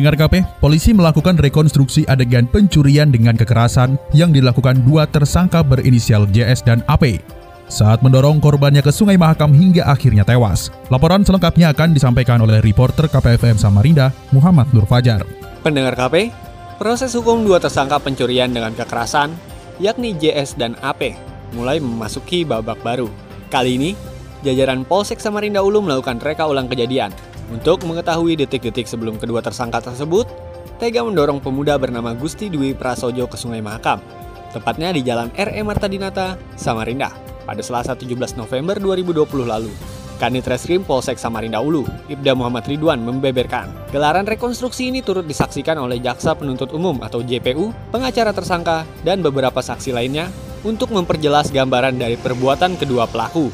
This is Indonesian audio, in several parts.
Pendengar KP, polisi melakukan rekonstruksi adegan pencurian dengan kekerasan yang dilakukan dua tersangka berinisial JS dan AP saat mendorong korbannya ke Sungai Mahakam hingga akhirnya tewas. Laporan selengkapnya akan disampaikan oleh reporter KPFM Samarinda, Muhammad Nur Fajar. Pendengar KP, proses hukum dua tersangka pencurian dengan kekerasan, yakni JS dan AP, mulai memasuki babak baru. Kali ini, jajaran Polsek Samarinda Ulu melakukan reka ulang kejadian untuk mengetahui detik-detik sebelum kedua tersangka tersebut, Tega mendorong pemuda bernama Gusti Dwi Prasojo ke Sungai Mahakam, tepatnya di Jalan R.E. Marta Dinata, Samarinda, pada Selasa 17 November 2020 lalu. Kanit Reskrim Polsek Samarinda Ulu, Ibda Muhammad Ridwan membeberkan, gelaran rekonstruksi ini turut disaksikan oleh Jaksa Penuntut Umum atau JPU, pengacara tersangka, dan beberapa saksi lainnya untuk memperjelas gambaran dari perbuatan kedua pelaku.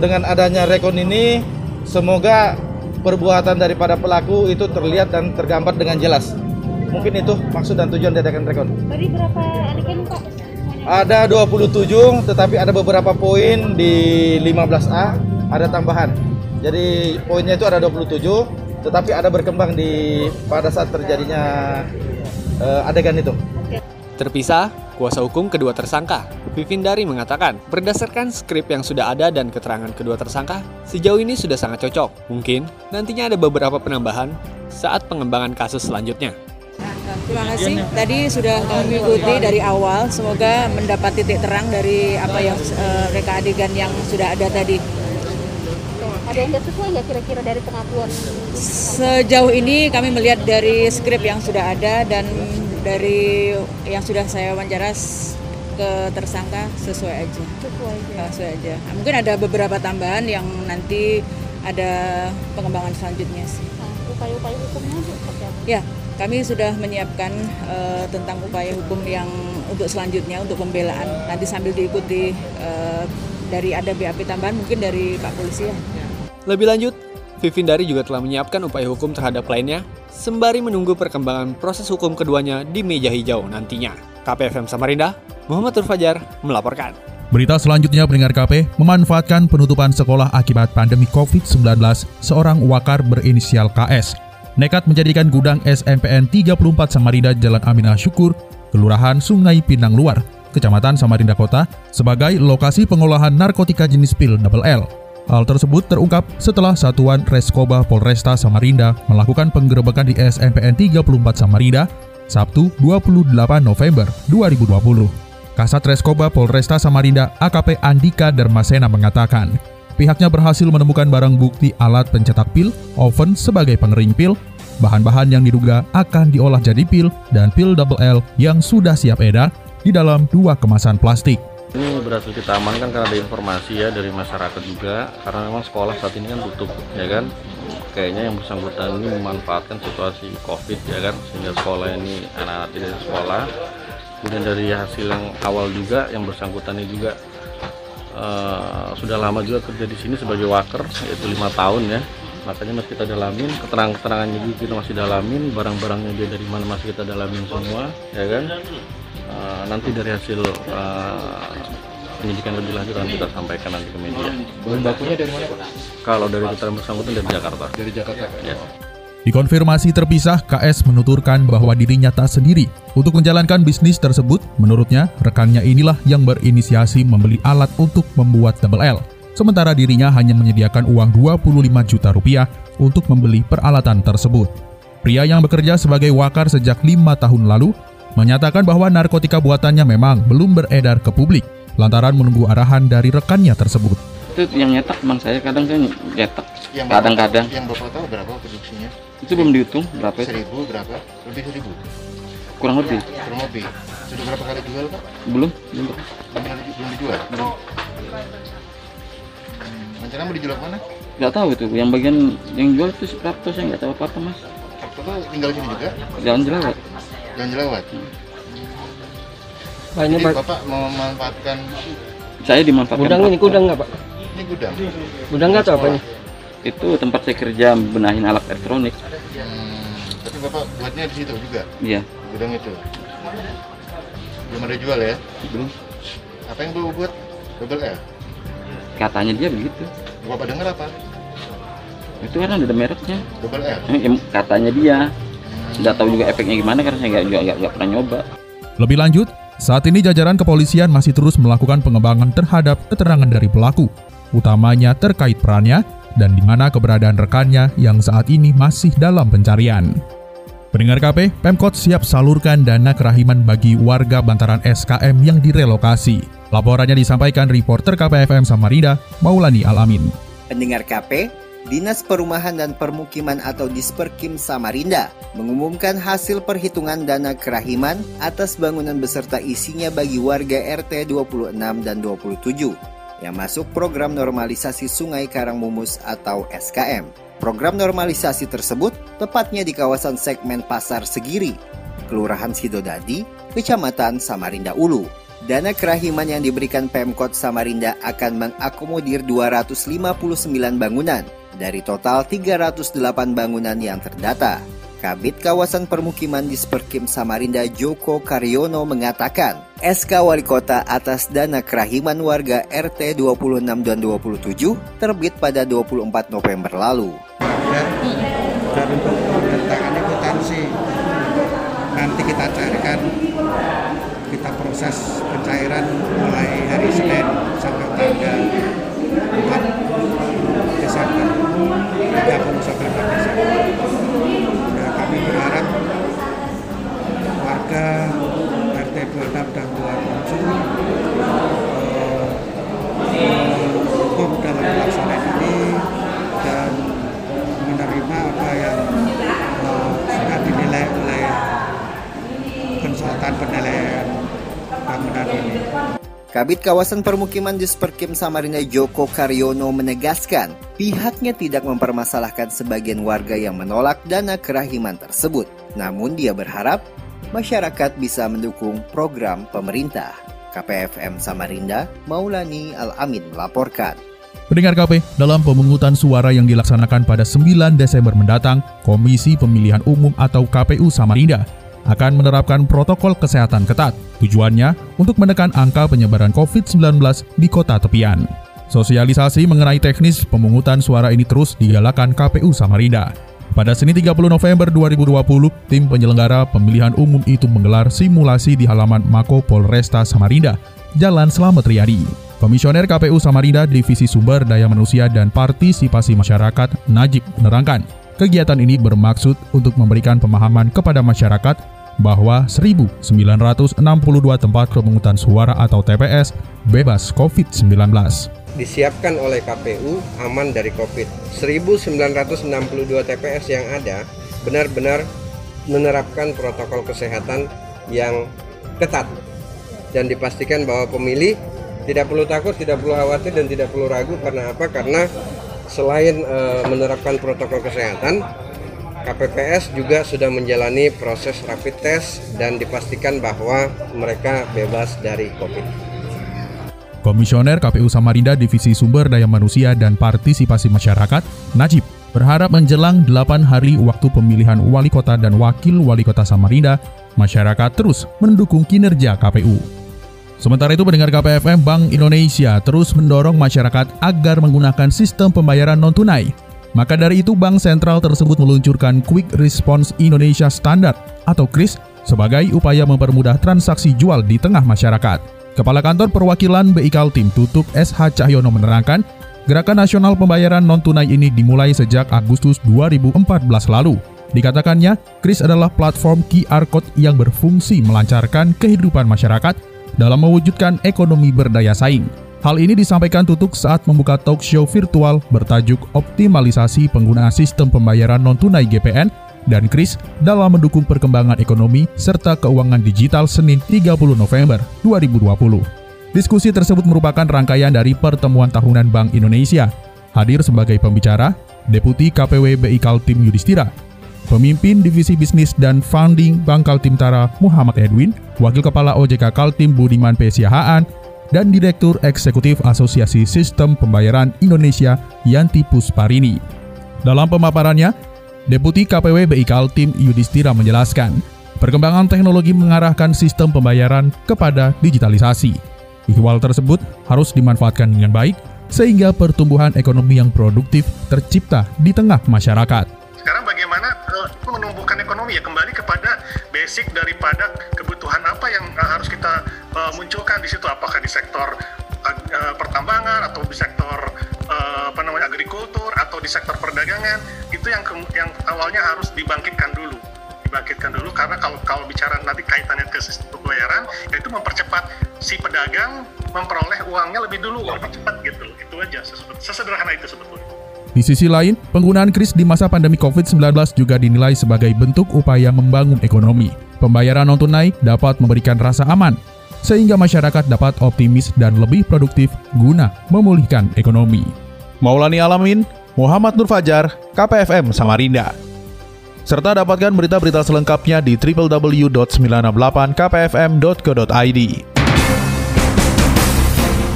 Dengan adanya rekon ini, semoga perbuatan daripada pelaku itu terlihat dan tergambar dengan jelas. Mungkin itu maksud dan tujuan dari rekon. Tadi berapa adegan Pak? Ada 27 tetapi ada beberapa poin di 15A ada tambahan. Jadi poinnya itu ada 27 tetapi ada berkembang di pada saat terjadinya uh, adegan itu. Terpisah, kuasa hukum kedua tersangka, Vivindari mengatakan, berdasarkan skrip yang sudah ada dan keterangan kedua tersangka, sejauh ini sudah sangat cocok. Mungkin nantinya ada beberapa penambahan saat pengembangan kasus selanjutnya. Terima kasih. Tadi sudah kami ikuti dari awal. Semoga mendapat titik terang dari apa yang uh, reka adegan yang sudah ada tadi. Ada yang tidak sesuai nggak kira-kira dari pengakuan? Sejauh ini kami melihat dari skrip yang sudah ada dan dari yang sudah saya wawancara ke tersangka sesuai aja. Sesuai aja. Sesuai aja. Mungkin ada beberapa tambahan yang nanti ada pengembangan selanjutnya sih. Nah, upaya-upaya hukumnya seperti apa? Ya, kami sudah menyiapkan uh, tentang upaya hukum yang untuk selanjutnya untuk pembelaan. Nanti sambil diikuti uh, dari ada BAP tambahan mungkin dari Pak Polisi ya. Lebih lanjut, Vivindari juga telah menyiapkan upaya hukum terhadap kliennya sembari menunggu perkembangan proses hukum keduanya di meja hijau nantinya. KPFM Samarinda, Muhammad Turfajar melaporkan. Berita selanjutnya pendengar KP memanfaatkan penutupan sekolah akibat pandemi COVID-19, seorang wakar berinisial KS nekat menjadikan gudang SMPN 34 Samarinda Jalan Aminah Syukur, Kelurahan Sungai Pinang Luar, Kecamatan Samarinda Kota, sebagai lokasi pengolahan narkotika jenis pil double L. Hal tersebut terungkap setelah Satuan Reskoba Polresta Samarinda melakukan penggerebekan di SMPN 34 Samarinda Sabtu 28 November 2020. Kasat Reskoba Polresta Samarinda AKP Andika Dermasena mengatakan, pihaknya berhasil menemukan barang bukti alat pencetak pil, oven sebagai pengering pil, bahan-bahan yang diduga akan diolah jadi pil, dan pil double L yang sudah siap edar di dalam dua kemasan plastik. Ini berhasil kita amankan karena ada informasi ya dari masyarakat juga. Karena memang sekolah saat ini kan tutup ya kan? Kayaknya yang bersangkutan ini memanfaatkan situasi covid ya kan? Sehingga sekolah ini anak-anak tidak sekolah. Kemudian dari hasil yang awal juga yang bersangkutan ini juga uh, sudah lama juga kerja di sini sebagai waker yaitu lima tahun ya makanya masih kita dalamin keterangan-keterangannya juga kita masih dalamin barang-barangnya dia dari mana masih kita dalamin semua ya kan uh, nanti dari hasil uh, penyidikan lebih lanjut akan kita sampaikan nanti ke media. Bahan bakunya dari mana Pak? Kalau dari keterangan bersangkutan dari Jakarta. Dari Jakarta. Ya. Dikonfirmasi terpisah, KS menuturkan bahwa dirinya tak sendiri. Untuk menjalankan bisnis tersebut, menurutnya rekannya inilah yang berinisiasi membeli alat untuk membuat double L. Sementara dirinya hanya menyediakan uang 25 juta rupiah untuk membeli peralatan tersebut. Pria yang bekerja sebagai wakar sejak lima tahun lalu menyatakan bahwa narkotika buatannya memang belum beredar ke publik lantaran menunggu arahan dari rekannya tersebut. Itu yang nyetak bang saya kadang kan nyetak kadang-kadang yang bapak tahu berapa produksinya? itu belum dihitung berapa itu Seribu berapa? Lebih seribu. kurang lebih Kurang lebih. Sudah berapa kali jual Pak? belum belum Belum, belum dijual. Hmm, Rencana mau dijual mana? nggak tahu itu yang bagian yang jual itu berapa tuh saya nggak tahu apa apa mas Bapak tinggal di sini juga? Jalan jelawat. Jalan Jelawat. Pak, ini Jadi Pak, Bapak mau memanfaatkan Saya dimanfaatkan. gudang ini gudang nggak Pak? ini gudang. Gudang nggak atau apa ini? Itu tempat saya kerja benahin alat elektronik. Hmm, tapi Bapak buatnya di situ juga, Iya. gudang itu. Belum ada jual ya? Belum. Apa yang Bapak buat? Double L. Katanya dia begitu. Bapak dengar apa? Itu kan ada mereknya. Double L. Eh, Katanya dia. Nggak tahu juga efeknya gimana karena saya nggak, nggak, nggak pernah nyoba. Lebih lanjut, saat ini jajaran kepolisian masih terus melakukan pengembangan terhadap keterangan dari pelaku, utamanya terkait perannya dan di mana keberadaan rekannya yang saat ini masih dalam pencarian. Pendengar KP, Pemkot siap salurkan dana kerahiman bagi warga bantaran SKM yang direlokasi. Laporannya disampaikan reporter KPFM Samarinda, Maulani Alamin. Pendengar KP, Dinas Perumahan dan Permukiman atau Disperkim Samarinda mengumumkan hasil perhitungan dana kerahiman atas bangunan beserta isinya bagi warga RT 26 dan 27 yang masuk program normalisasi Sungai Karangmumus atau SKM. Program normalisasi tersebut tepatnya di kawasan segmen Pasar Segiri, Kelurahan Sidodadi, Kecamatan Samarinda Ulu. Dana kerahiman yang diberikan Pemkot Samarinda akan mengakomodir 259 bangunan dari total 308 bangunan yang terdata. Kabit Kawasan Permukiman di Sperkim Samarinda Joko Karyono mengatakan, SK Wali Kota atas dana kerahiman warga RT 26 dan 27 terbit pada 24 November lalu. dan untuk pembentangan akuntansi. Nanti kita carikan kita proses pencairan mulai hari Senin sampai tanggal 4 Desember. 30 sampai 4 Desember nah, kami berharap warga RT 26 dan 27 eh, hukum dalam pelaksanaan ini dan menerima apa yang eh, sudah dinilai oleh konsultan penilaian bangunan ini. Kabit Kawasan Permukiman Disperkim Samarinda Joko Karyono menegaskan pihaknya tidak mempermasalahkan sebagian warga yang menolak dana kerahiman tersebut. Namun dia berharap masyarakat bisa mendukung program pemerintah. KPFM Samarinda, Maulani Al-Amin melaporkan. Pendengar KP, dalam pemungutan suara yang dilaksanakan pada 9 Desember mendatang, Komisi Pemilihan Umum atau KPU Samarinda akan menerapkan protokol kesehatan ketat. Tujuannya untuk menekan angka penyebaran COVID-19 di kota tepian. Sosialisasi mengenai teknis pemungutan suara ini terus digalakan KPU Samarinda. Pada Senin 30 November 2020, tim penyelenggara pemilihan umum itu menggelar simulasi di halaman Mako Polresta Samarinda, Jalan Slamet Riyadi. Komisioner KPU Samarinda Divisi Sumber Daya Manusia dan Partisipasi Masyarakat Najib menerangkan, kegiatan ini bermaksud untuk memberikan pemahaman kepada masyarakat bahwa 1.962 tempat pemungutan suara atau TPS bebas COVID-19 disiapkan oleh KPU aman dari COVID. 1962 TPS yang ada benar-benar menerapkan protokol kesehatan yang ketat dan dipastikan bahwa pemilih tidak perlu takut, tidak perlu khawatir dan tidak perlu ragu karena apa? Karena selain e, menerapkan protokol kesehatan, KPPS juga sudah menjalani proses rapid test dan dipastikan bahwa mereka bebas dari COVID. Komisioner KPU Samarinda Divisi Sumber Daya Manusia dan Partisipasi Masyarakat, Najib, berharap menjelang 8 hari waktu pemilihan wali kota dan wakil wali kota Samarinda, masyarakat terus mendukung kinerja KPU. Sementara itu pendengar KPFM Bank Indonesia terus mendorong masyarakat agar menggunakan sistem pembayaran non-tunai. Maka dari itu Bank Sentral tersebut meluncurkan Quick Response Indonesia Standard atau KRIS sebagai upaya mempermudah transaksi jual di tengah masyarakat. Kepala Kantor Perwakilan BI Kaltim Tutup SH Cahyono menerangkan, gerakan nasional pembayaran non-tunai ini dimulai sejak Agustus 2014 lalu. Dikatakannya, KRIS adalah platform QR Code yang berfungsi melancarkan kehidupan masyarakat dalam mewujudkan ekonomi berdaya saing. Hal ini disampaikan Tutuk saat membuka talk show virtual bertajuk Optimalisasi Penggunaan Sistem Pembayaran Non-Tunai GPN dan KRIS dalam mendukung perkembangan ekonomi serta keuangan digital Senin 30 November 2020. Diskusi tersebut merupakan rangkaian dari pertemuan tahunan Bank Indonesia. Hadir sebagai pembicara, Deputi KPW BI Kaltim Yudhistira, Pemimpin Divisi Bisnis dan Funding Bank Kaltim Tara Muhammad Edwin, Wakil Kepala OJK Kaltim Budiman P. Siahaan, dan Direktur Eksekutif Asosiasi Sistem Pembayaran Indonesia Yanti Pusparini. Dalam pemaparannya, Deputi KPW BI Kaltim Yudhistira menjelaskan, perkembangan teknologi mengarahkan sistem pembayaran kepada digitalisasi. Ihwal tersebut harus dimanfaatkan dengan baik sehingga pertumbuhan ekonomi yang produktif tercipta di tengah masyarakat sekarang bagaimana uh, menumbuhkan ekonomi ya kembali kepada basic daripada kebutuhan apa yang uh, harus kita uh, munculkan di situ apakah di sektor uh, pertambangan atau di sektor uh, apa namanya agrikultur atau di sektor perdagangan itu yang yang awalnya harus dibangkitkan dulu. Dibangkitkan dulu karena kalau kalau bicara nanti kaitannya ke sistem pembayaran yaitu mempercepat si pedagang memperoleh uangnya lebih dulu lebih cepat gitu. Itu aja sesederhana itu sebetulnya. Di sisi lain, penggunaan kris di masa pandemi COVID-19 juga dinilai sebagai bentuk upaya membangun ekonomi. Pembayaran non-tunai dapat memberikan rasa aman, sehingga masyarakat dapat optimis dan lebih produktif guna memulihkan ekonomi. Maulani Alamin, Muhammad Nur Fajar, KPFM Samarinda. Serta dapatkan berita-berita selengkapnya di www.968kpfm.co.id.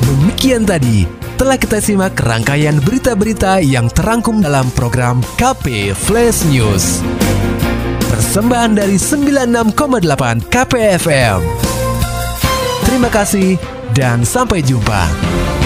Demikian tadi telah kita simak rangkaian berita-berita yang terangkum dalam program KP Flash News. Persembahan dari 96,8 KPFM. Terima kasih dan sampai jumpa.